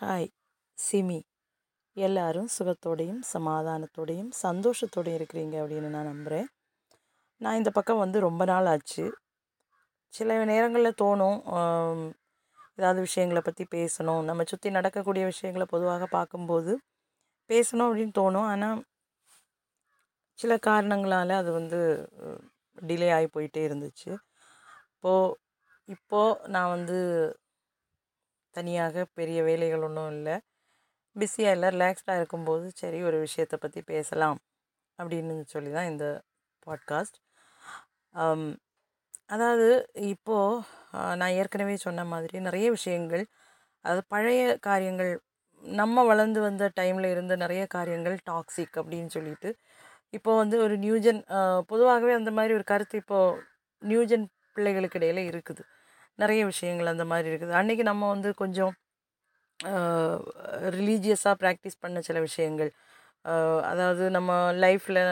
Hi SIMI. எல்லாரும் சுகத்தோடையும் சமாதானத்தோடையும் சந்தோஷத்தோடையும் இருக்கிறீங்க அப்படின்னு நான் நம்புகிறேன் நான் இந்த பக்கம் வந்து ரொம்ப நாள் ஆச்சு. சில நேரங்களில் தோணும் ஏதாவது விஷயங்களை பற்றி பேசணும். நம்ம சுற்றி நடக்கக்கூடிய விஷயங்களை பொதுவாக பார்க்கும்போது பேசணும் அப்படின்னு தோணும். ஆனால் சில காரணங்களால் அது வந்து டிலே ஆகி போயிட்டே இருந்துச்சு. இப்போது இப்போது நான் வந்து தனியாக பெரிய வேலைகள் ஒன்றும் இல்லை. பிஸியாக இல்லை ரிலாக்ஸ்டாக இருக்கும்போது சரி ஒரு விஷயத்தை பற்றி பேசலாம் அப்படின்னு சொல்லி தான் இந்த பாட்காஸ்ட். அதாவது இப்போது நான் ஏற்கனவே சொன்ன மாதிரி நிறைய விஷயங்கள் அது பழைய காரியங்கள் நம்ம வளர்ந்து வந்த டைமில் இருந்த நிறைய காரியங்கள் டாக்ஸிக் அப்படின்னு சொல்லிட்டு இப்போது வந்து ஒரு நியூஜன் பொதுவாகவே அந்த மாதிரி ஒரு கருத்து இப்போது நியூஜன் பிள்ளைகளுக்கு இடையில இருக்குது. நிறைய விஷயங்கள் அந்த மாதிரி இருக்குது. அன்றைக்கி நம்ம வந்து கொஞ்சம் ரிலீஜியஸாக ப்ராக்டிஸ் பண்ண சில விஷயங்கள். அதாவது நம்ம லைஃப்பில்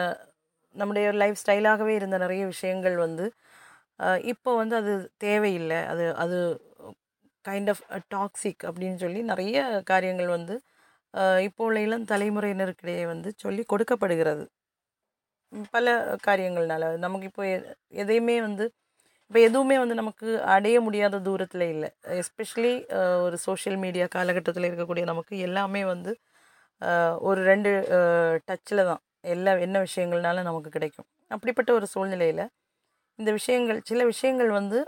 நம்முடைய லைஃப் ஸ்டைலாகவே இருந்த நிறைய விஷயங்கள் வந்து இப்போ வந்து அது தேவையில்லை. அது அது கைண்ட் ஆஃப் டாக்ஸிக் அப்படின்னு சொல்லி நிறைய காரியங்கள் வந்து இப்போ உள்ள இளம் தலைமுறையினருக்கிடையே வந்து சொல்லி கொடுக்கப்படுகிறது. பல காரியங்கள்னால. நமக்கு இப்போ எ- எதையுமே வந்து இப்போ எதுவுமே வந்து நமக்கு அடைய முடியாத தூரத்தில் இல்லை. எஸ்பெஷலி ஒரு சோஷியல் மீடியா காலகட்டத்தில் இருக்கக்கூடிய நமக்கு எல்லாமே வந்து ஒரு ரெண்டு டச்சில் தான். எல்லா என்ன விஷயங்கள்னாலும் நமக்கு கிடைக்கும். அப்படிப்பட்ட ஒரு சூழ்நிலையில் இந்த விஷயங்கள் சில விஷயங்கள் வந்து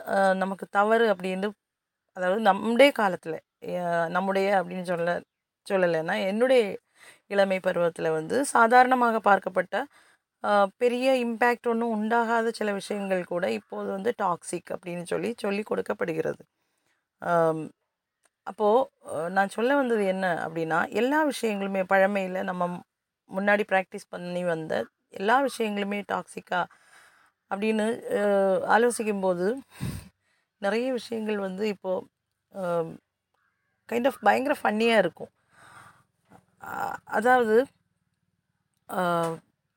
நமக்கு தவறு அப்படின்னு அதாவது நம்முடைய காலத்தில் நம்முடைய அப்படின்னு சொல்ல சொல்லலைன்னா என்னுடைய இளமை பருவத்தில் வந்து சாதாரணமாக பார்க்கப்பட்ட பெரிய இம்பேக்ட் ஒன்றும் உண்டாகாத சில விஷயங்கள் கூட இப்போது வந்து டாக்ஸிக் அப்படின்னு சொல்லி சொல்லி கொடுக்கப்படுகிறது. அப்போது நான் சொல்ல வந்தது என்ன அப்படின்னா எல்லா விஷயங்களுமே பழமையில் நம்ம முன்னாடி ப்ராக்டிஸ் பண்ணி வந்த எல்லா விஷயங்களுமே டாக்ஸிக்கா அப்படின்னு ஆலோசிக்கும்போது நிறைய விஷயங்கள் வந்து இப்போது கைண்ட் ஆஃப் பயங்கர ஃபன்னியாக இருக்கும். அதாவது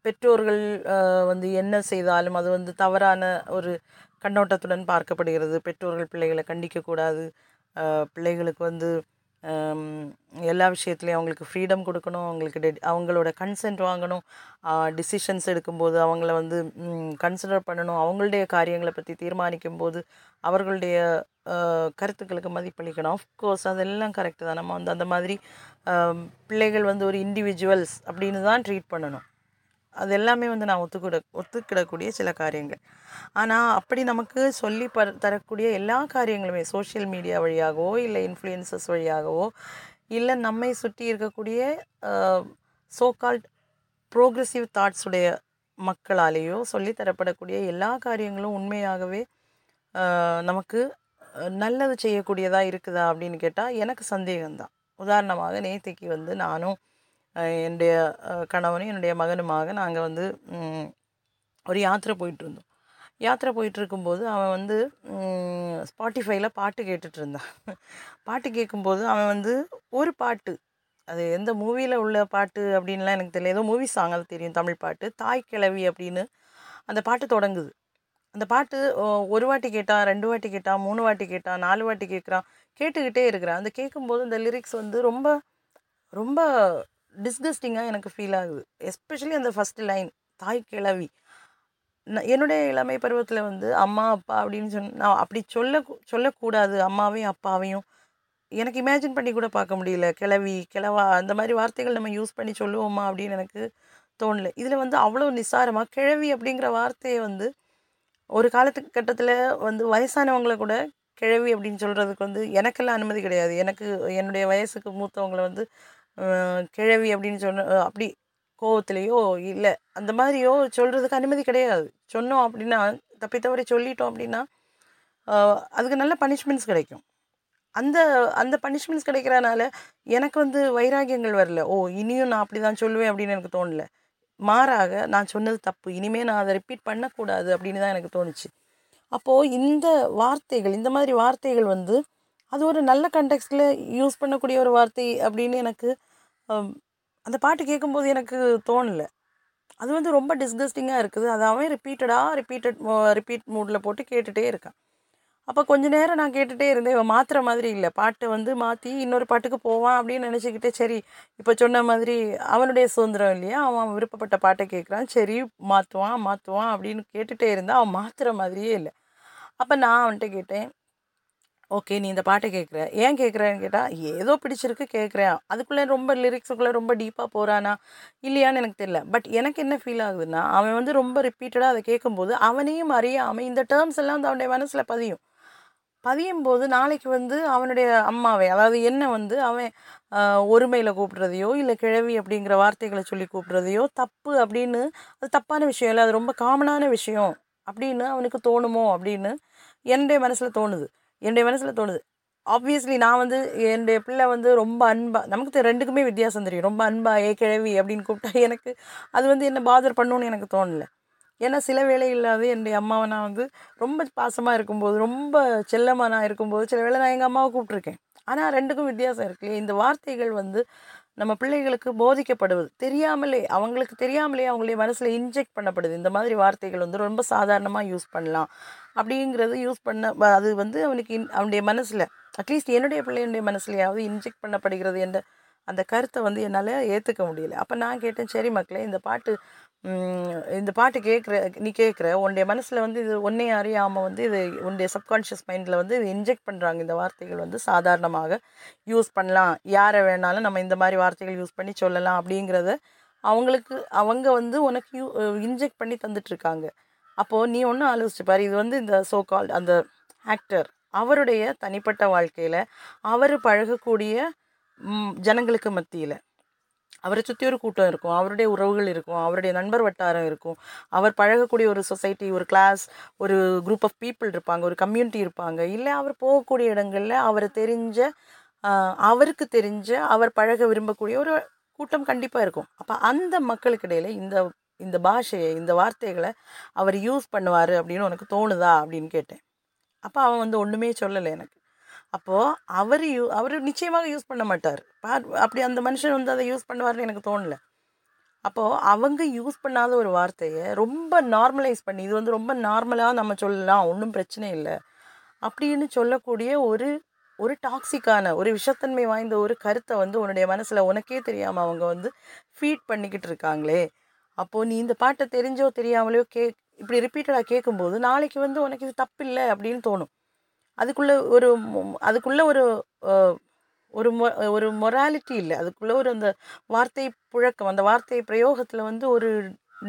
பெற்றோர்கள் வந்து என்ன செய்தாலும் அது வந்து தவறான ஒரு கண்ணோட்டத்துடன் பார்க்கப்படுகிறது. பெற்றோர்கள் பிள்ளைகளை கண்டிக்கக்கூடாது பிள்ளைகளுக்கு வந்து எல்லா விஷயத்துலையும் அவங்களுக்கு ஃப்ரீடம் கொடுக்கணும். அவங்களுக்கு டெட் அவங்களோட கன்சென்ட் வாங்கணும். டிசிஷன்ஸ் எடுக்கும்போது அவங்கள வந்து கன்சிடர் பண்ணணும். அவங்களுடைய காரியங்களை பற்றி தீர்மானிக்கும் போது அவர்களுடைய கருத்துக்களுக்கு மதிப்பளிக்கணும். ஆஃப்கோர்ஸ் அதெல்லாம் கரெக்டு தான். நம்ம வந்து அந்த மாதிரி பிள்ளைகள் வந்து ஒரு இண்டிவிஜுவல்ஸ் அப்படின்னு தான் ட்ரீட் பண்ணணும். அது எல்லாமே வந்து நான் ஒத்துக்கிட ஒத்துக்கிடக்கூடிய சில காரியங்கள். ஆனால் அப்படி நமக்கு சொல்லி ப தரக்கூடிய எல்லா காரியங்களுமே சோஷியல் மீடியா வழியாகவோ இல்லை இன்ஃப்ளூயன்சஸ் வழியாகவோ இல்லை நம்மை சுற்றி இருக்கக்கூடிய சோகால்ட் ப்ரோக்ரெசிவ் தாட்ஸ் உடைய மக்களாலேயோ சொல்லி தரப்படக்கூடிய எல்லா காரியங்களும் உண்மையாகவே நமக்கு நல்லது செய்யக்கூடியதாக இருக்குதா அப்படின்னு கேட்டால் எனக்கு சந்தேகம்தான். உதாரணமாக நேத்திக்கு வந்து நானும் என்னுடைய கணவனும் என்னுடைய மகனுமாக நாங்கள் வந்து ஒரு யாத்திரை போயிட்டு இருந்தோம். யாத்திரை போயிட்டு இருக்கும்போது அவன் வந்து ஸ்பாட்டிஃபைல பாட்டு கேட்டுட்டு இருந்தான். பாட்டு கேட்கும்போது அவன் வந்து ஒரு பாட்டு அது எந்த மூவியில் உள்ள பாட்டு அப்படின்லாம் எனக்கு தெரியல. ஏதோ மூவி சாங் அது தெரியும் தமிழ் பாட்டு தாய் கிழவி அப்படின்னு அந்த பாட்டு தொடங்குது. அந்த பாட்டு ஒரு வாட்டி கேட்டான் ரெண்டு வாட்டி கேட்டான் மூணு வாட்டி கேட்டான் நாலு வாட்டி கேட்குறான் கேட்டுக்கிட்டே இருக்கிறான். அந்த கேட்கும்போது இந்த லிரிக்ஸ் வந்து ரொம்ப ரொம்ப டிஸ்கஸ்டிங்காக எனக்கு ஃபீல் ஆகுது. எஸ்பெஷலி அந்த ஃபஸ்ட்டு லைன் தாய் கிழவி. என்னுடைய இளமை பருவத்தில் வந்து அம்மா அப்பா அப்படின்னு சொன்ன நான் அப்படி சொல்ல சொல்லக்கூடாது. அம்மாவையும் அப்பாவையும் எனக்கு இமேஜின் பண்ணி கூட பார்க்க முடியல. கிழவி கிழவா அந்த மாதிரி வார்த்தைகள் நம்ம யூஸ் பண்ணி சொல்லுவோமா அப்படின்னு எனக்கு தோணல. இதில் வந்து அவ்வளோ நிசாரமாக கிழவி அப்படிங்கிற வார்த்தையை வந்து ஒரு காலத்து கட்டத்தில் வந்து வயசானவங்கள கூட கிழவி அப்படின்னு சொல்கிறதுக்கு வந்து எனக்கெல்லாம் அனுமதி கிடையாது. எனக்கு என்னுடைய வயசுக்கு மூத்தவங்களை வந்து கிழவி அப்படின்னு சொன்ன அப்படி கோவத்திலேயோ இல்லை. அந்த மாதிரியோ சொல்கிறதுக்கு அனுமதி கிடையாது. சொன்னோம் அப்படின்னா தப்பி தவறி சொல்லிட்டோம் அப்படின்னா அதுக்கு நல்ல பனிஷ்மெண்ட்ஸ் கிடைக்கும். அந்த அந்த பனிஷ்மெண்ட்ஸ் கிடைக்கிறனால எனக்கு வந்து வைராகியங்கள் வரல. ஓ இனியும் நான் அப்படி தான் சொல்லுவேன் அப்படின்னு எனக்கு தோணல. மாறாக நான் சொன்னது தப்பு. இனிமேல் நான் அதை ரிப்பீட் பண்ணக்கூடாது அப்படின்னு தான் எனக்கு தோணுச்சு. அப்போது இந்த வார்த்தைகள் இந்த மாதிரி வார்த்தைகள் வந்து அது ஒரு நல்ல கண்டெக்ஸ்டில் யூஸ் பண்ணக்கூடிய ஒரு வார்த்தை அப்படின்னு எனக்கு அந்த பாட்டு கேட்கும்போது எனக்கு தோணல. அது வந்து ரொம்ப டிஸ்கஸ்டிங்காக இருக்குது. அது அவன் ரிப்பீட்டடாக ரிப்பீட்டட் ரிப்பீட் மூடில் போட்டு கேட்டுகிட்டே இருக்கான். அப்போ கொஞ்ச நேரம் நான் கேட்டுகிட்டே இருந்தேன். இவன் மாற்றுற மாதிரி இல்லை. பாட்டை வந்து மாற்றி இன்னொரு பாட்டுக்கு போவான் அப்படின்னு நினச்சிக்கிட்டே சரி இப்போ சொன்ன மாதிரி அவனுடைய சுதந்திரம் இல்லையா? அவன் விருப்பப்பட்ட பாட்டை கேட்குறான். சரி மாற்றுவான் மாற்றுவான் அப்படின்னு கேட்டுகிட்டே இருந்தால் அவன் மாற்றுற மாதிரியே இல்லை. அப்போ நான் அவன்கிட்ட கேட்டேன் ஓகே நீ இந்த பாட்டை கேட்குற. ஏன் கேட்குறேன்னு கேட்டால் ஏதோ பிடிச்சிருக்கு கேட்குறேன். அதுக்குள்ளே ரொம்ப லிரிக்ஸுக்குள்ளே ரொம்ப டீப்பாக போகிறானா இல்லையான்னு எனக்கு தெரியல. பட் எனக்கு என்ன ஃபீல் ஆகுதுன்னா அவன் வந்து ரொம்ப ரிப்பீட்டடாக அதை கேட்கும்போது அவனையும் அறியாமல் இந்த டேர்ம்ஸ் எல்லாம் வந்து அவனுடைய மனசில் பதியும். பதியும் போது நாளைக்கு வந்து அவனுடைய அம்மாவை அதாவது என்ன வந்து அவன் ஒருமையில் கூப்பிட்றதையோ இல்லை கிழவி அப்படிங்கிற வார்த்தைகளை சொல்லி கூப்பிட்றதையோ தப்பு அப்படின்னு அது தப்பான விஷயம் இல்லை அது ரொம்ப காமனான விஷயம் அப்படின்னு அவனுக்கு தோணுமோ அப்படின்னு என்னுடைய மனசில் தோணுது. என்னுடைய மனசில் தோணுது. ஆப்வியஸ்லி நான் வந்து என்னுடைய பிள்ளை வந்து ரொம்ப அன்பாக நமக்கு ரெண்டுக்குமே வித்தியாசம் தெரியும். ரொம்ப அன்பா ஏ கிழவி அப்படின்னு கூப்பிட்டா எனக்கு அது வந்து என்ன பாதர் பண்ணுன்னு எனக்கு தோணல. ஏன்னா சில வேளைகளில் என்னுடைய அம்மாவை நான் வந்து ரொம்ப பாசமாக இருக்கும்போது ரொம்ப செல்லமாக நான் இருக்கும்போது சில வேளை நான் எங்கள் அம்மாவை கூப்பிட்ருக்கேன் ஆனால் ரெண்டுக்கும் வித்தியாசம் இருக்கு இந்த வார்த்தைகள் வந்து நம்ம பிள்ளைகளுக்கு போதிக்கப்படுவது. தெரியாமலே அவங்களுக்கு தெரியாமலே அவங்களுடைய மனசில் இன்ஜெக்ட் பண்ணப்படுது. இந்த மாதிரி வார்த்தைகள் வந்து ரொம்ப சாதாரணமாக யூஸ் பண்ணலாம். அப்படிங்கிறது யூஸ் பண்ண அது வந்து அவனுக்கு இன் அவனுடைய மனசில் அட்லீஸ்ட் என்னுடைய பிள்ளையுடைய மனசுலையாவது இன்ஜெக்ட் பண்ணப்படுகிறது என்ற அந்த கருத்தை வந்து என்னால் ஏற்றுக்க முடியல. அப்போ நான் கேட்டேன் சரி மக்களே இந்த பாட்டு இந்த பாட்டு கேட்குற நீ கேட்குற உன்னுடைய மனசில் வந்து இது ஒன்றே அறியாமல் வந்து இது உன்னுடைய சப்கான்ஷியஸ் மைண்டில் வந்து இது இன்ஜெக்ட் பண்ணுறாங்க இந்த வார்த்தைகள் வந்து சாதாரணமாக யூஸ் பண்ணலாம். யாரை வேணாலும் நம்ம இந்த மாதிரி வார்த்தைகள் யூஸ் பண்ணி சொல்லலாம். அப்படிங்கிறத அவங்களுக்கு அவங்க வந்து உனக்கு யூ இன்ஜெக்ட் பண்ணி தந்துட்டுருக்காங்க அப்போது நீ ஒன்றும் ஆலோசிச்சு பாரு. இது வந்து இந்த சோ கால் அந்த ஆக்டர் அவருடைய தனிப்பட்ட வாழ்க்கையில் அவர் பழகக்கூடிய ஜனங்களுக்கு மத்தியில் அவரை சுற்றி ஒரு கூட்டம் இருக்கும். அவருடைய உறவுகள் இருக்கும். அவருடைய நண்பர் வட்டாரம் இருக்கும். அவர் பழகக்கூடிய ஒரு சொசைட்டி ஒரு கிளாஸ் ஒரு குரூப் ஆஃப் பீப்புள் இருப்பாங்க. ஒரு கம்யூனிட்டி இருப்பாங்க. இல்லை அவர் போகக்கூடிய இடங்களில் அவர் தெரிஞ்ச அவருக்கு தெரிஞ்ச அவர் பழக விரும்பக்கூடிய ஒரு கூட்டம் கண்டிப்பாக இருக்கும். அப்போ அந்த மக்களுக்கு இடையில இந்த இந்த பாஷையை இந்த வார்த்தைகளை அவர் யூஸ் பண்ணுவார் அப்படின்னு உனக்கு தோணுதா அப்படின்னு கேட்டேன். அப்போ அவன் வந்து ஒன்றுமே சொல்லலை எனக்கு. அப்போது அவர் யூ அவர் நிச்சயமாக யூஸ் பண்ண மாட்டார். பார் அப்படி அந்த மனுஷன் வந்து அதை யூஸ் பண்ணுவார்னு எனக்கு தோணலை. அப்போது அவங்க யூஸ் பண்ணாத ஒரு வார்த்தையை ரொம்ப நார்மலைஸ் பண்ணி இது வந்து ரொம்ப நார்மலாக நம்ம சொல்லலாம் ஒன்றும் பிரச்சனை இல்லை அப்படின்னு சொல்லக்கூடிய ஒரு ஒரு டாக்ஸிக்கான ஒரு விஷத்தன்மை வாய்ந்த ஒரு கருத்தை வந்து உன்னுடைய மனசில் உனக்கே தெரியாமல் அவங்க வந்து ஃபீட் பண்ணிக்கிட்டு இருக்காங்களே. அப்போது நீ இந்த பாட்டை தெரிஞ்சோ தெரியாமலையோ கே இப்படி ரிப்பீட்டடாக கேட்கும்போது நாளைக்கு வந்து உனக்கு இது தப்பில்லை அப்படின்னு தோணும். அதுக்குள்ளே ஒரு அதுக்குள்ளே ஒரு ஒரு மொ ஒரு மொராலிட்டி இல்லை. அதுக்குள்ளே ஒரு அந்த வார்த்தை புழக்கம் அந்த வார்த்தை பிரயோகத்தில் வந்து ஒரு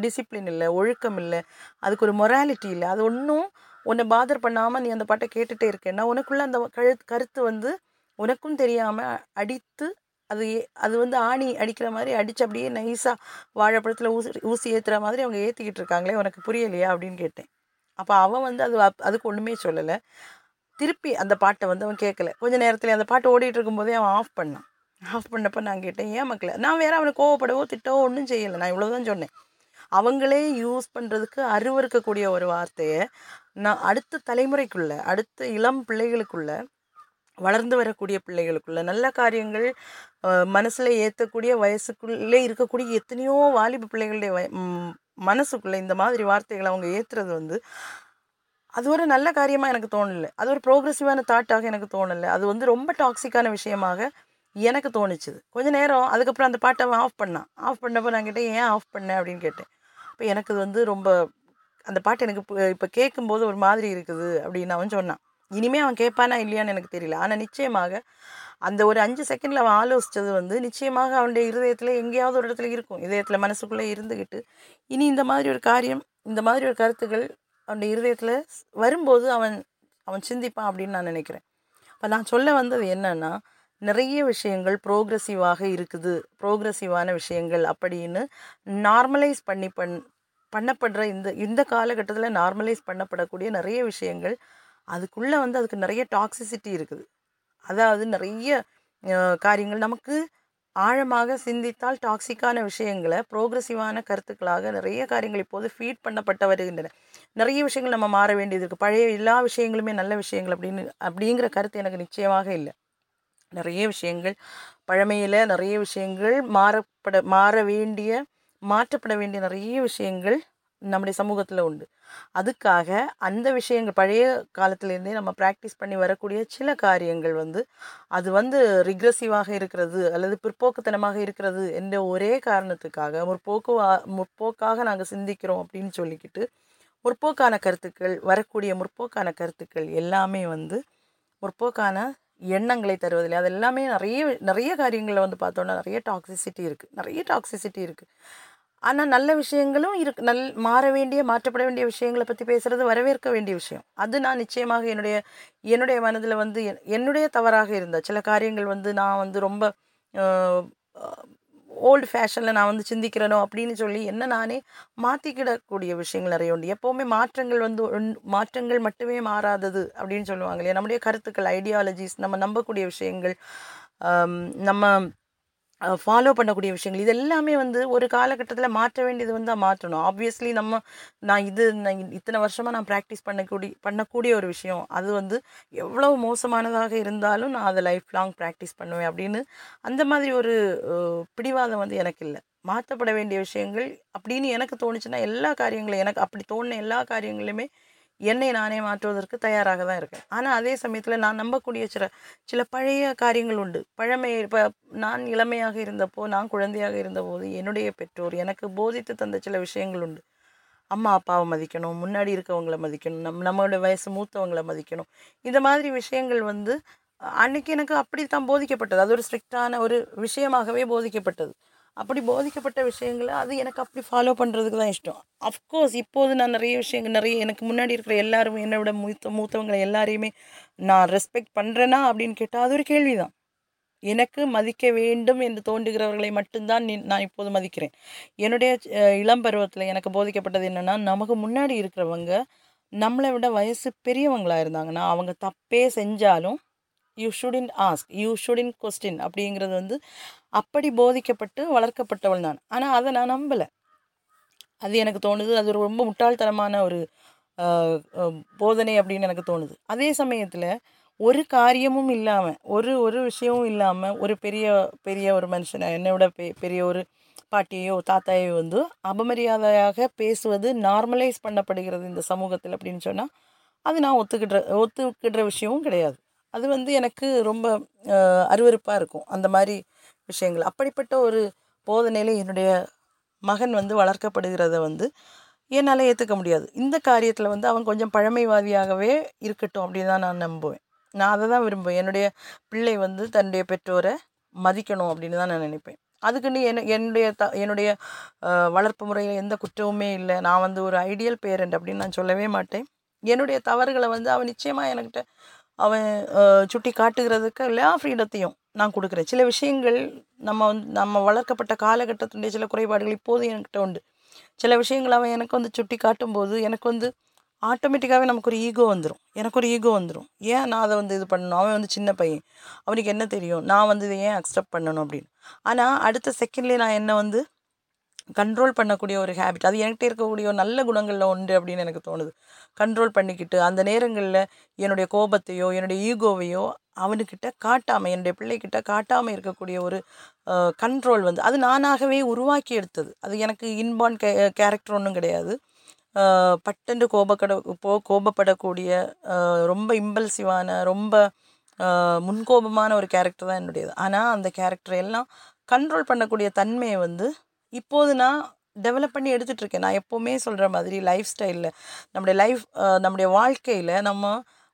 டிசிப்ளின் இல்லை ஒழுக்கம் இல்லை. அதுக்கு ஒரு மொராலிட்டி இல்லை. அது ஒன்றும் உன்னை பாதர் பண்ணாமல் நீ அந்த பாட்டை கேட்டுகிட்டே இருக்கேன்னா உனக்குள்ளே அந்த கழு கருத்து வந்து உனக்கும் தெரியாமல் அடித்து அது அது வந்து ஆணி அடிக்கிற மாதிரி அடித்து அப்படியே நைஸாக வாழைப்பழத்தில் ஊசி ஊசி ஏற்றுற மாதிரி அவங்க ஏற்றிக்கிட்டு இருக்காங்களே உனக்கு புரியலையா அப்படின்னு கேட்டேன். அப்போ அவன் வந்து அது அதுக்கு ஒன்றுமே சொல்லலை. திருப்பி அந்த பாட்டை வந்து அவன் கேட்கல கொஞ்ச நேரத்தில் அந்த பாட்டு ஓடிட்டு இருக்கும்போதே அவன் ஆஃப் பண்ணான். ஆஃப் பண்ணப்போ நான் கேட்டேன் ஏன் மக்களே? நான் வேற அவனை கோவப்படவோ திட்டவோ ஒன்றும் செய்யலை. நான் இவ்வளோதான் சொன்னேன். அவங்களே யூஸ் பண்ணுறதுக்கு அருவருக்கக்கூடிய ஒரு வார்த்தையை நான் அடுத்த தலைமுறைக்குள்ளே அடுத்த இளம் பிள்ளைகளுக்குள்ளே வளர்ந்து வரக்கூடிய பிள்ளைகளுக்குள்ள நல்ல காரியங்கள் மனசில் ஏற்றக்கூடிய வயசுக்குள்ளே இருக்கக்கூடிய எத்தனையோ வாலிப பிள்ளைகளுடைய வய மனசுக்குள்ளே இந்த மாதிரி வார்த்தைகளை அவங்க ஏற்றுறது வந்து அது ஒரு நல்ல காரியமாக எனக்கு தோணலை. அது ஒரு ப்ரோக்ரெசிவான தாட்டாக எனக்கு தோணலை. அது வந்து ரொம்ப டாக்ஸிக்கான விஷயமாக எனக்கு தோணுச்சுது. கொஞ்ச நேரம் அதுக்கப்புறம் அந்த பாட்டை அவன் ஆஃப் பண்ணான். ஆஃப் பண்ணப்போ நான் கேட்டேன் ஏன் ஆஃப் பண்ணேன் அப்படின்னு கேட்டேன். இப்போ எனக்கு இது வந்து ரொம்ப அந்த பாட்டு எனக்கு இப்போ இப்போ கேட்கும்போது ஒரு மாதிரி இருக்குது அப்படின்னு அவன் சொன்னான். இனிமே அவன் கேட்பானா இல்லையான்னு எனக்கு தெரியல. ஆனால் நிச்சயமாக அந்த ஒரு அஞ்சு செகண்டில் அவன் ஆலோசித்தது வந்து நிச்சயமாக அவனுடைய இருதயத்தில் எங்கேயாவது ஒரு இடத்துல இருக்கும். இதயத்தில் மனசுக்குள்ளே இருந்துக்கிட்டு இனி இந்த மாதிரி ஒரு காரியம் இந்த மாதிரி ஒரு கருத்துக்கள் அவனுடைய இருதயத்தில் வரும்போது அவன் அவன் சிந்திப்பான் அப்படின்னு நான் நினைக்கிறேன். இப்போ நான் சொல்ல வந்தது என்னன்னா நிறைய விஷயங்கள் ப்ரோக்ரஸிவாக இருக்குது. ப்ரோக்ரஸிவான விஷயங்கள் அப்படின்னு நார்மலைஸ் பண்ணி பண் பண்ணப்படுற இந்த இந்த காலகட்டத்தில் நார்மலைஸ் பண்ணப்படக்கூடிய நிறைய விஷயங்கள் அதுக்குள்ளே வந்து அதுக்கு நிறைய டாக்ஸிசிட்டி இருக்குது. அதாவது நிறைய காரியங்கள் நமக்கு ஆழமாக சிந்தித்தால் டாக்ஸிக்கான விஷயங்களை ப்ரோக்ரஸிவான கருத்துக்களாக நிறைய காரியங்கள் இப்போது ஃபீட் பண்ணப்பட்ட வருகின்றன. நிறைய விஷயங்கள் நம்ம மாற வேண்டியது இருக்குது பழைய எல்லா விஷயங்களுமே நல்ல விஷயங்கள் அப்படின்னு அப்படிங்கிற கருத்து எனக்கு நிச்சயமாக இல்லை. நிறைய விஷயங்கள் பழமையில் நிறைய விஷயங்கள் மாறப்பட மாற வேண்டிய மாற்றப்பட வேண்டிய நிறைய விஷயங்கள் நம்முடைய சமூகத்தில் உண்டு. அதுக்காக அந்த விஷயங்கள் பழைய காலத்துலேருந்தே நம்ம ப்ராக்டிஸ் பண்ணி வரக்கூடிய சில காரியங்கள் வந்து அது வந்து ரிக்ரெசிவாக இருக்கிறது அல்லது பிற்போக்குத்தனமாக இருக்கிறது என்ற ஒரே காரணத்துக்காக முற்போக்குவா முற்போக்காக நாங்கள் சிந்திக்கிறோம் அப்படின்னு சொல்லிக்கிட்டு முற்போக்கான கருத்துக்கள் வரக்கூடிய முற்போக்கான கருத்துக்கள் எல்லாமே வந்து முற்போக்கான எண்ணங்களை தருவதில்லை. அது எல்லாமே நிறைய நிறைய காரியங்களில் வந்து பார்த்தோன்னா நிறைய டாக்ஸிசிட்டி இருக்குது நிறைய டாக்ஸிசிட்டி இருக்குது ஆனால் நல்ல விஷயங்களும் இருக்கு நல் மாற வேண்டிய மாற்றப்பட வேண்டிய விஷயங்களை பற்றி பேசுகிறது வரவேற்க வேண்டிய விஷயம். அது நான் நிச்சயமாக என்னுடைய என்னுடைய மனதில் வந்து என்- என்னுடைய தவறாக இருந்த. சில காரியங்கள் வந்து நான் வந்து ரொம்ப ஓல்டு ஃபேஷனில் நான் வந்து சிந்திக்கிறேனோ அப்படின்னு சொல்லி என்ன நானே மாற்றிக்கிடக்கூடிய விஷயங்கள் நிறைய உண்டு. எப்போவுமே மாற்றங்கள் வந்து மாற்றங்கள் மட்டுமே மாறாதது அப்படின்னு சொல்லுவாங்க இல்லையா? நம்முடைய கருத்துக்கள் ஐடியாலஜிஸ் நம்ம நம்பக்கூடிய விஷயங்கள் நம்ம ஃபாலோ பண்ணக்கூடிய விஷயங்கள். இது எல்லாமே வந்து ஒரு காலகட்டத்தில் மாற்ற வேண்டியது வந்து மாற்றணும். ஆப்வியஸ்லி நம்ம நான் இது நான் இத்தனை வருஷமாக நான் ப்ராக்டிஸ் பண்ணக்கூடிய பண்ணக்கூடிய ஒரு விஷயம். அது வந்து எவ்வளவு மோசமானதாக இருந்தாலும் நான் அதை லைஃப் லாங் ப்ராக்டிஸ் பண்ணுவேன் அப்படின்னு அந்த மாதிரி ஒரு பிடிவாதம் வந்து எனக்கு இல்லை. மாற்றப்பட வேண்டிய விஷயங்கள் அப்படின்னு எனக்கு தோணுச்சுன்னா எல்லா காரியங்களும் எனக்கு அப்படி தோணின எல்லா காரியங்களுமே என்னை நானே மாற்றுவதற்கு தயாராக தான் இருக்கேன். ஆனால் அதே சமயத்தில் நான் நம்பக்கூடிய சில சில பழைய காரியங்கள் உண்டு. பழமை இப்போ நான் இளமையாக இருந்தப்போ நான் குழந்தையாக இருந்தபோது என்னுடைய பெற்றோர் எனக்கு போதித்து தந்த சில விஷயங்கள் உண்டு. அம்மா அப்பாவை மதிக்கணும் முன்னாடி இருக்கவங்கள மதிக்கணும் நம் நம்மளோட வயசு மூத்தவங்களை மதிக்கணும். இந்த மாதிரி விஷயங்கள் வந்து அன்னைக்கு எனக்கு அப்படி தான் போதிக்கப்பட்டது. அது ஒரு ஸ்ட்ரிக்டான ஒரு விஷயமாகவே போதிக்கப்பட்டது. அப்படி போதிக்கப்பட்ட விஷயங்களை அது எனக்கு அப்படி ஃபாலோ பண்ணுறதுக்கு தான் இஷ்டம். அஃப்கோர்ஸ் இப்போது நான் நிறைய விஷயங்கள் நிறைய எனக்கு முன்னாடி இருக்கிற எல்லாரும் என்னை விட மூத்த மூத்தவங்களை எல்லாரையுமே நான் ரெஸ்பெக்ட் பண்ணுறேனா அப்படின்னு கேட்டால் அது ஒரு கேள்வி தான் எனக்கு மதிக்க வேண்டும் என்று தோன்றுகிறவர்களை மட்டும்தான் நான் இப்போது மதிக்கிறேன். என்னுடைய இளம் பருவத்தில் எனக்கு போதிக்கப்பட்டது என்னென்னா நமக்கு முன்னாடி இருக்கிறவங்க நம்மளை விட வயசு பெரியவங்களாக இருந்தாங்கன்னா அவங்க தப்பே செஞ்சாலும் you shouldn't ask you shouldn't question அப்படிங்கிறது வந்து அப்படி போதிக்கப்பட்டு வளர்க்கப்பட்டவள் நான். ஆனால் அதை நான் நம்பலை. அது எனக்கு தோணுது. அது ஒரு ரொம்ப முட்டாள்தனமான ஒரு போதனை அப்படின்னு எனக்கு தோணுது. அதே சமயத்தில் ஒரு காரியமும் இல்லாமல் ஒரு ஒரு விஷயமும் இல்லாமல் ஒரு பெரிய பெரிய ஒரு மனுஷனை என்னை விட பெ பெரிய ஒரு பாட்டியோ தாத்தாயோ வந்து அபமரியாதையாக பேசுவது நார்மலைஸ் பண்ணப்படுகிறது இந்த சமூகத்தில் அப்படின்னு சொன்னால் அது நான் ஒத்துக்கிடுற ஒத்துக்கிடுற விஷயமும் கிடையாது. அது வந்து எனக்கு ரொம்ப அருவருப்பாக இருக்கும். அந்த மாதிரி விஷயங்கள். அப்படிப்பட்ட ஒரு போதனையில் என்னுடைய மகன் வந்து வளர்க்கப்படுகிறத வந்து என்னால் ஏற்றுக்க முடியாது. இந்த காரியத்தில் வந்து அவன் கொஞ்சம் பழமைவாதியாகவே இருக்கட்டும் அப்படின்னு தான் நான் நம்புவேன். நான் அதை தான் விரும்புவேன். என்னுடைய பிள்ளை வந்து தன்னுடைய பெற்றோரை மதிக்கணும் அப்படின்னு தான் நான் நினைப்பேன். அதுக்குன்னு என்ன என்னுடைய த என்னுடைய வளர்ப்பு முறையில் எந்த குற்றமுமே இல்லை. நான் வந்து ஒரு ஐடியல் பேரண்ட் அப்படின்னு நான் சொல்லவே மாட்டேன். என்னுடைய தவறுகளை வந்து அவன் நிச்சயமாக என்கிட்ட அவன் சுட்டி காட்டுகிறதுக்கு எல்லா ஃப்ரீடத்தையும் நான் கொடுக்குறேன். சில விஷயங்கள் நம்ம வந்து நம்ம வளர்க்கப்பட்ட காலகட்டத்தினுடைய சில குறைபாடுகள் இப்போது என்கிட்ட உண்டு. சில விஷயங்கள் அவன் எனக்கு வந்து சுட்டி காட்டும்போது எனக்கு வந்து ஆட்டோமேட்டிக்காகவே நமக்கு ஒரு ஈகோ வந்துடும் எனக்கு ஒரு ஈகோ வந்துடும் ஏன் நான் அதை வந்து இது பண்ணணும்? அவன் வந்து சின்ன பையன். அவனுக்கு என்ன தெரியும்? நான் வந்து இதை ஏன் அக்செப்ட் பண்ணணும் அப்படின்னு. ஆனால் அடுத்த செகண்ட்லேயே நான் என்ன வந்து கண்ட்ரோல் பண்ணக்கூடிய ஒரு ஹேபிட் அது என்கிட்ட இருக்கக்கூடிய ஒரு நல்ல குணங்களில் உண்டு அப்படின்னு எனக்கு தோணுது. கண்ட்ரோல் பண்ணிக்கிட்டு அந்த நேரங்களில் என்னுடைய கோபத்தையோ என்னுடைய ஈகோவையோ அவனுக்கிட்ட காட்டாமல் என்னுடைய பிள்ளைக்கிட்ட காட்டாமல் இருக்கக்கூடிய ஒரு கண்ட்ரோல் வந்து அது நானாகவே உருவாக்கி எடுத்தது. அது எனக்கு இன்பான் கே கேரக்டர் ஒன்றும் கிடையாது. பட்டென்று கோபக்கட போ கோபப்படக்கூடிய ரொம்ப இம்பல்சிவான ரொம்ப முன்கோபமான ஒரு கேரக்டர் தான் என்னுடையது. ஆனால் அந்த கேரக்டர் எல்லாம் கண்ட்ரோல் பண்ணக்கூடிய தன்மையை வந்து இப்போது நான் டெவலப் பண்ணி எடுத்துகிட்டு இருக்கேன் நான் எப்போவுமே சொல்கிற மாதிரி லைஃப் ஸ்டைலில் நம்முடைய லைஃப் நம்முடைய வாழ்க்கையில் நம்ம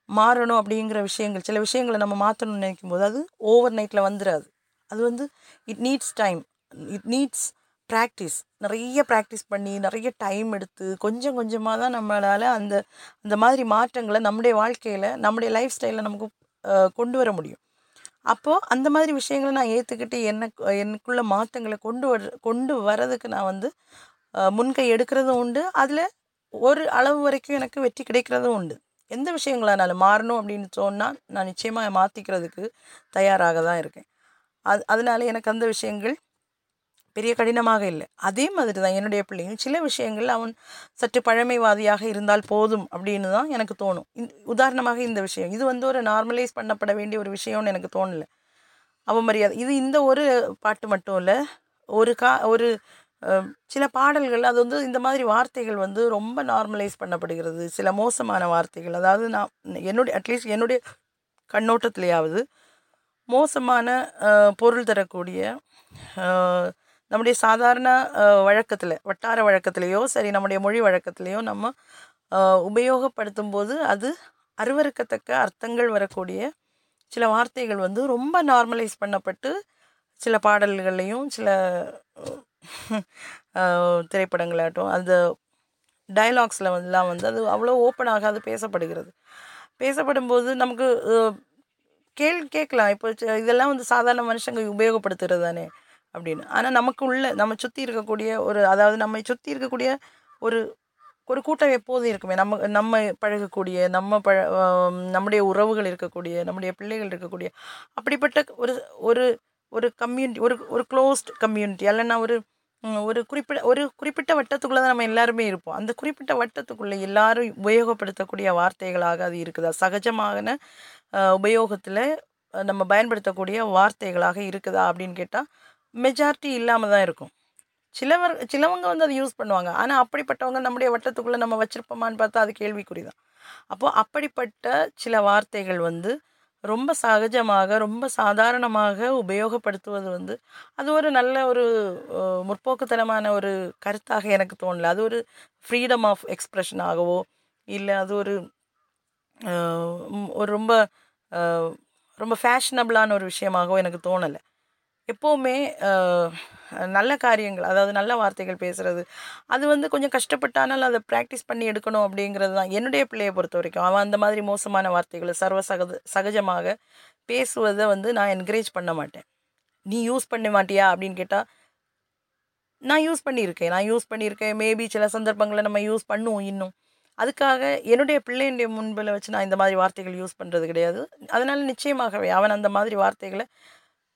மாறணும் அப்படிங்கிற விஷயங்கள் சில விஷயங்களை நம்ம மாற்றணும்னு நினைக்கும் போது அது ஓவர் நைட்டில் வந்துடாது அது வந்து it needs time it needs practice நிறைய ப்ராக்டிஸ் பண்ணி நிறைய டைம் எடுத்து கொஞ்சம் கொஞ்சமாக தான் நம்மளால் அந்த அந்த மாதிரி மாற்றங்களை நம்முடைய வாழ்க்கையில் நம்முடைய லைஃப் ஸ்டைலில் நமக்கு கொண்டு வர முடியும். அப்போது அந்த மாதிரி விஷயங்களை நான் ஏற்றுக்கிட்டு என்ன எனக்குள்ள மாற்றங்களை கொண்டு வர கொண்டு வரதுக்கு நான் வந்து முன்கை எடுக்கிறதும் உண்டு. அதில் ஒரு அளவு வரைக்கும் எனக்கு வெற்றி கிடைக்கிறதும் உண்டு. எந்த விஷயங்களானாலும் மாறணும் அப்படின்னு சொன்னால் நான் நிச்சயமாக மாற்றிக்கிறதுக்கு தயாராக தான் இருக்கேன். அது அதனால எனக்கு அந்த விஷயங்கள் பெரிய கடினமாக இல்லை. அதே மாதிரி தான் என்னுடைய பிள்ளைங்க சில விஷயங்கள் அவன் சற்று பழமைவாதியாக இருந்தால் போதும் அப்படின்னு தான் எனக்கு தோணும். உதாரணமாக இந்த விஷயம். இது வந்து ஒரு நார்மலைஸ் பண்ணப்பட வேண்டிய ஒரு விஷயம்னு எனக்கு தோணலை. அவமரியாதை இது இந்த ஒரு பாட்டு மட்டும் இல்லை. ஒரு கா ஒரு சில பாடல்கள் அது வந்து இந்த மாதிரி வார்த்தைகள் வந்து ரொம்ப நார்மலைஸ் பண்ணப்படுகிறது. சில மோசமான வார்த்தைகள் அதாவது நான் என்னுடைய அட்லீஸ்ட் என்னுடைய கண்ணோட்டத்திலேயாவது மோசமான பொருள் தரக்கூடிய நம்முடைய சாதாரண வழக்கத்தில் வட்டார வழக்கத்திலேயோ சரி நம்முடைய மொழி வழக்கத்திலேயோ நம்ம உபயோகப்படுத்தும் போது அது அருவருக்கத்தக்க அர்த்தங்கள் வரக்கூடிய சில வார்த்தைகள் வந்து ரொம்ப நார்மலைஸ் பண்ணப்பட்டு சில பாடல்கள்லையும் சில திரைப்படங்களாகட்டும் அந்த டைலாக்ஸில் வந்துலாம் வந்து அது அவ்வளோ ஓப்பனாக அது பேசப்படுகிறது. பேசப்படும்போது நமக்கு கேள் கேட்கலாம். இப்போ இதெல்லாம் வந்து சாதாரண மனுஷங்க உபயோகப்படுத்துகிறது தானே? அப்படின்னு. ஆனால் நமக்கு உள்ள நம்ம சுற்றி இருக்கக்கூடிய ஒரு அதாவது நம்மை சுற்றி இருக்கக்கூடிய ஒரு ஒரு கூட்டம் எப்போதும் இருக்குமே. நம்ம நம்ம பழகக்கூடிய நம்ம பழ நம்முடைய உறவுகள் இருக்கக்கூடிய நம்முடைய பிள்ளைகள் இருக்கக்கூடிய அப்படிப்பட்ட ஒரு ஒரு ஒரு கம்யூனிட்டி ஒரு ஒரு க்ளோஸ்ட் கம்யூனிட்டி இல்லைன்னா ஒரு ஒரு குறிப்பிட்ட ஒரு குறிப்பிட்ட வட்டத்துக்குள்ளே தான் நம்ம எல்லாருமே இருப்போம். அந்த குறிப்பிட்ட வட்டத்துக்குள்ளே எல்லாரும் உபயோகப்படுத்தக்கூடிய வார்த்தைகளாக அது இருக்குதா? சகஜமான உபயோகத்தில் நம்ம பயன்படுத்தக்கூடிய வார்த்தைகளாக இருக்குதா அப்படின்னு கேட்டால் மெஜாரிட்டி இல்லாமல் தான் இருக்கும். சிலவர் சிலவங்க வந்து அதை யூஸ் பண்ணுவாங்க. ஆனால் அப்படிப்பட்டவங்க நம்முடைய வட்டத்துக்குள்ளே நம்ம வச்சுருப்போமான்னு பார்த்தா அது கேள்விக்குறி தான். அப்போது அப்படிப்பட்ட சில வார்த்தைகள் வந்து ரொம்ப சகஜமாக ரொம்ப சாதாரணமாக உபயோகப்படுத்துவது வந்து அது ஒரு நல்ல ஒரு முற்போக்குத்தனமான ஒரு கருத்தாக எனக்கு தோணல. அது ஒரு ஃப்ரீடம் ஆஃப் எக்ஸ்ப்ரெஷனாகவோ இல்லை அது ஒரு ஒரு ரொம்ப ரொம்ப ஃபேஷனபிளான ஒரு விஷயமாகவோ எனக்கு தோணலை. எப்போவுமே நல்ல காரியங்கள் அதாவது நல்ல வார்த்தைகள் பேசுகிறது அது வந்து கொஞ்சம் கஷ்டப்பட்டானால் அதை ப்ராக்டிஸ் பண்ணி எடுக்கணும் அப்படிங்கிறது தான் என்னுடைய பிள்ளையை பொறுத்த வரைக்கும். அவன் அந்த மாதிரி மோசமான வார்த்தைகளை சர்வ சகஜ சகஜமாக பேசுவதை வந்து நான் என்கரேஜ் பண்ண மாட்டேன். நீ யூஸ் பண்ண மாட்டியா? அப்படின்னு கேட்டால் நான் யூஸ் பண்ணியிருக்கேன் நான் யூஸ் பண்ணியிருக்கேன். மேபி சில சந்தர்ப்பங்களில் நம்ம யூஸ் பண்ணுவோம் இன்னும். அதுக்காக என்னுடைய பிள்ளையினுடைய முன்பில் வச்சு நான் இந்த மாதிரி வார்த்தைகள் யூஸ் பண்ணுறது கிடையாது. அதனால் நிச்சயமாகவே அவன் அந்த மாதிரி வார்த்தைகளை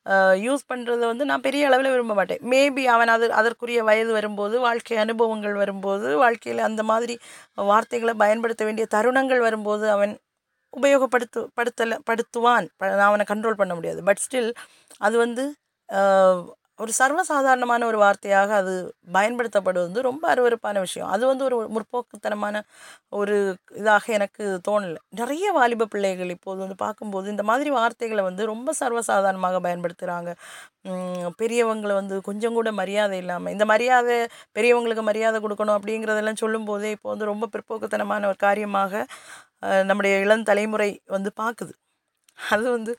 யூஸ் பண்ணுறத வந்து நான் பெரிய அளவில் விரும்ப மாட்டேன். மேபி அவன் அது அதற்குரிய வயது வரும்போது வாழ்க்கை அனுபவங்கள் வரும்போது வாழ்க்கையில் அந்த மாதிரி வார்த்தைகளை பயன்படுத்த வேண்டிய தருணங்கள் வரும்போது அவன் உபயோகப்படுத்து படுத்தலை படுத்துவான். ப- நான் அவனை கண்ட்ரோல் பண்ண முடியாது. பட் ஸ்டில் அது வந்து ஒரு சர்வசாதாரணமான ஒரு வார்த்தையாக அது பயன்படுத்தப்படுவது வந்து ரொம்ப அருவருப்பான விஷயம். அது வந்து ஒரு முற்போக்குத்தனமான ஒரு இதாக எனக்கு தோணலை. நிறைய வாலிப பிள்ளைகள் இப்போது வந்து பார்க்கும்போது இந்த மாதிரி வார்த்தைகளை வந்து ரொம்ப சர்வசாதாரணமாக பயன்படுத்துகிறாங்க பெரியவங்களை வந்து கொஞ்சம் கூட மரியாதை இல்லாமல் இந்த மரியாதை பெரியவங்களுக்கு மரியாதை கொடுக்கணும் அப்படிங்கிறதெல்லாம் சொல்லும்போதே இப்போ வந்து ரொம்ப பிற்போக்குத்தனமான ஒரு காரியமாக நம்முடைய இளம் தலைமுறை வந்து பார்க்குது. அது வந்து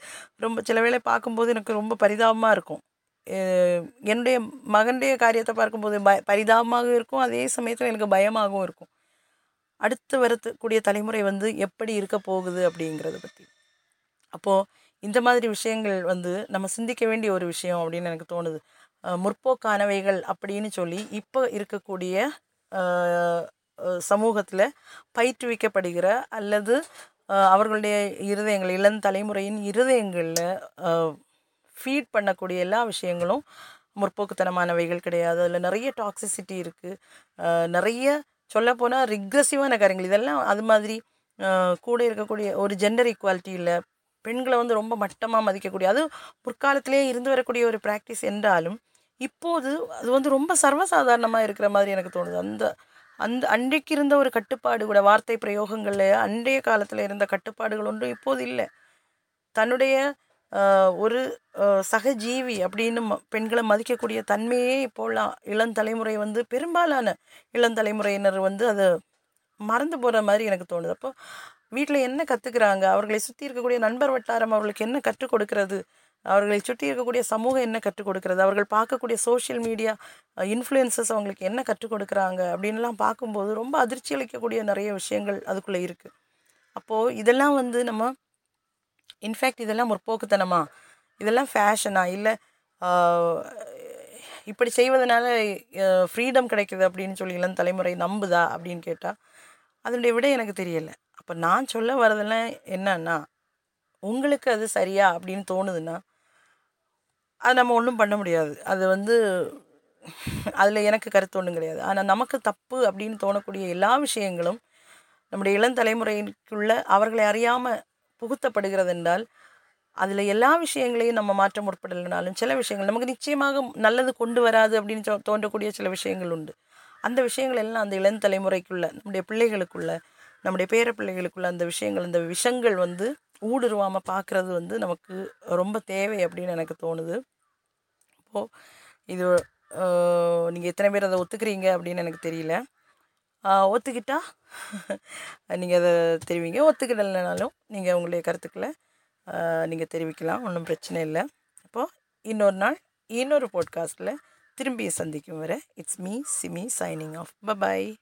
ரொம்ப சில வேளை பார்க்கும்போது எனக்கு ரொம்ப பரிதாபமாக இருக்கும். என்னுடைய மகனுடைய காரியத்தை பார்க்கும்போது ப பரிதாபமாக இருக்கும். அதே சமயத்தில் எனக்கு பயமாகவும் இருக்கும். அடுத்து வரக்கூடிய தலைமுறை வந்து எப்படி இருக்க போகுது அப்படிங்கிறத பற்றி அப்போது இந்த மாதிரி விஷயங்கள் வந்து நம்ம சிந்திக்க வேண்டிய ஒரு விஷயம் அப்படின்னு எனக்கு தோணுது. முற்போக்கானவைகள் அப்படின்னு சொல்லி இப்போ இருக்கக்கூடிய சமூகத்தில் பயிற்றுவிக்கப்படுகிற அல்லது அவர்களுடைய இருதயங்கள் இளம் தலைமுறையின் இருதயங்களில் ஃபீட் பண்ணக்கூடிய எல்லா விஷயங்களும் முற்போக்குத்தனமானவைகள் கிடையாது. அதில் நிறைய டாக்ஸிசிட்டி இருக்குது நிறைய சொல்லப்போனால் ரிக்ரெசிவான காரியங்கள். இதெல்லாம் அது மாதிரி கூட இருக்கக்கூடிய ஒரு ஜெண்டர் ஈக்குவாலிட்டி இல்லை பெண்களை வந்து ரொம்ப மட்டமாக மதிக்கக்கூடிய அது முற்காலத்திலே இருந்து வரக்கூடிய ஒரு ப்ராக்டிஸ் என்றாலும் இப்போது அது வந்து ரொம்ப சர்வசாதாரணமாக இருக்கிற மாதிரி எனக்கு தோணுது. அந்த அந்த அன்றைக்கு இருந்த ஒரு கட்டுப்பாடு கூட வார்த்தை பிரயோகங்களில் அன்றைய காலத்தில் இருந்த கட்டுப்பாடுகள் ஒன்றும் இப்போது இல்லை. தன்னுடைய ஒரு சகஜீவி அப்படின்னு ம- பெண்களை மதிக்கக்கூடிய தன்மையே இப்போலாம் இளந்தலைமுறை வந்து பெரும்பாலான இளந்தலைமுறையினர் வந்து அதை மறந்து போகிற மாதிரி எனக்கு தோணுது. அப்போ வீட்டில் என்ன கற்றுக்குறாங்க அவர்களை சுற்றி இருக்கக்கூடிய நண்பர் வட்டாரம் அவர்களுக்கு என்ன கற்றுக் கொடுக்கறது? அவர்களை சுற்றி இருக்கக்கூடிய சமூகம் என்ன கற்றுக் கொடுக்கறது? அவர்கள் பார்க்கக்கூடிய சோஷியல் மீடியா இன்ஃப்ளூயன்சஸ் அவங்களுக்கு என்ன கற்றுக் கொடுக்குறாங்க? அப்படின்லாம் பார்க்கும்போது ரொம்ப அதிர்ச்சி அளிக்கக்கூடிய நிறைய விஷயங்கள் அதுக்குள்ளே இருக்குது அப்போது இதெல்லாம் வந்து நம்ம இன்ஃபேக்ட் இதெல்லாம் முற்போக்குத்தனமா? இதெல்லாம் ஃபேஷனா இல்லை இப்படி செய்வதனால ஃப்ரீடம் கிடைக்குது அப்படின்னு சொல்லி இளம் தலைமுறை நம்புதா அப்படின்னு கேட்டால் அதனுடைய விட எனக்கு தெரியலை. அப்போ நான் சொல்ல வரதெல்லாம் என்னன்னா உங்களுக்கு அது சரியா அப்படின்னு தோணுதுன்னா அது நம்ம ஒன்றும் பண்ண முடியாது. அது வந்து அதில் எனக்கு கருத்து ஒன்றும் கிடையாது. ஆனால் நமக்கு தப்பு அப்படின்னு தோணக்கூடிய எல்லா விஷயங்களும் நம்முடைய இளம் தலைமுறைக்குள்ள அவர்களை அறியாமல் புகுத்தப்படுகிறது என்றால் அதில் எல்லா விஷயங்களையும் நம்ம மாற்ற முற்படலைனாலும் சில விஷயங்கள் நமக்கு நிச்சயமாக நல்லது கொண்டு வராது அப்படின்னு சொ- தோன்றக்கூடிய சில விஷயங்கள் உண்டு. அந்த விஷயங்கள் எல்லாம் அந்த இளம் தலைமுறைக்குள்ள நம்முடைய பிள்ளைகளுக்குள்ள நம்முடைய பேர பிள்ளைகளுக்குள்ள அந்த விஷயங்கள் அந்த விஷங்கள் வந்து ஊடுருவாமல் பார்க்குறது வந்து நமக்கு ரொம்ப தேவை அப்படின்னு எனக்கு தோணுது. இப்போது இது நீங்கள் எத்தனை பேர் அதை ஒத்துக்கிறீங்க அப்படின்னு எனக்கு தெரியல. ஒத்துக்கிட்டா? நீங்கள் அதை தெரிவிங்க. ஒத்துக்கிடலைனாலும் நீங்கள் உங்களுடைய கருத்துக்களை நீங்கள் தெரிவிக்கலாம். ஒன்றும் பிரச்சனை இல்லை. அப்போது இன்னொரு நாள் இன்னொரு போட்காஸ்ட்டில் திரும்பி சந்திக்கும் வரை it's me Simi signing off bye bye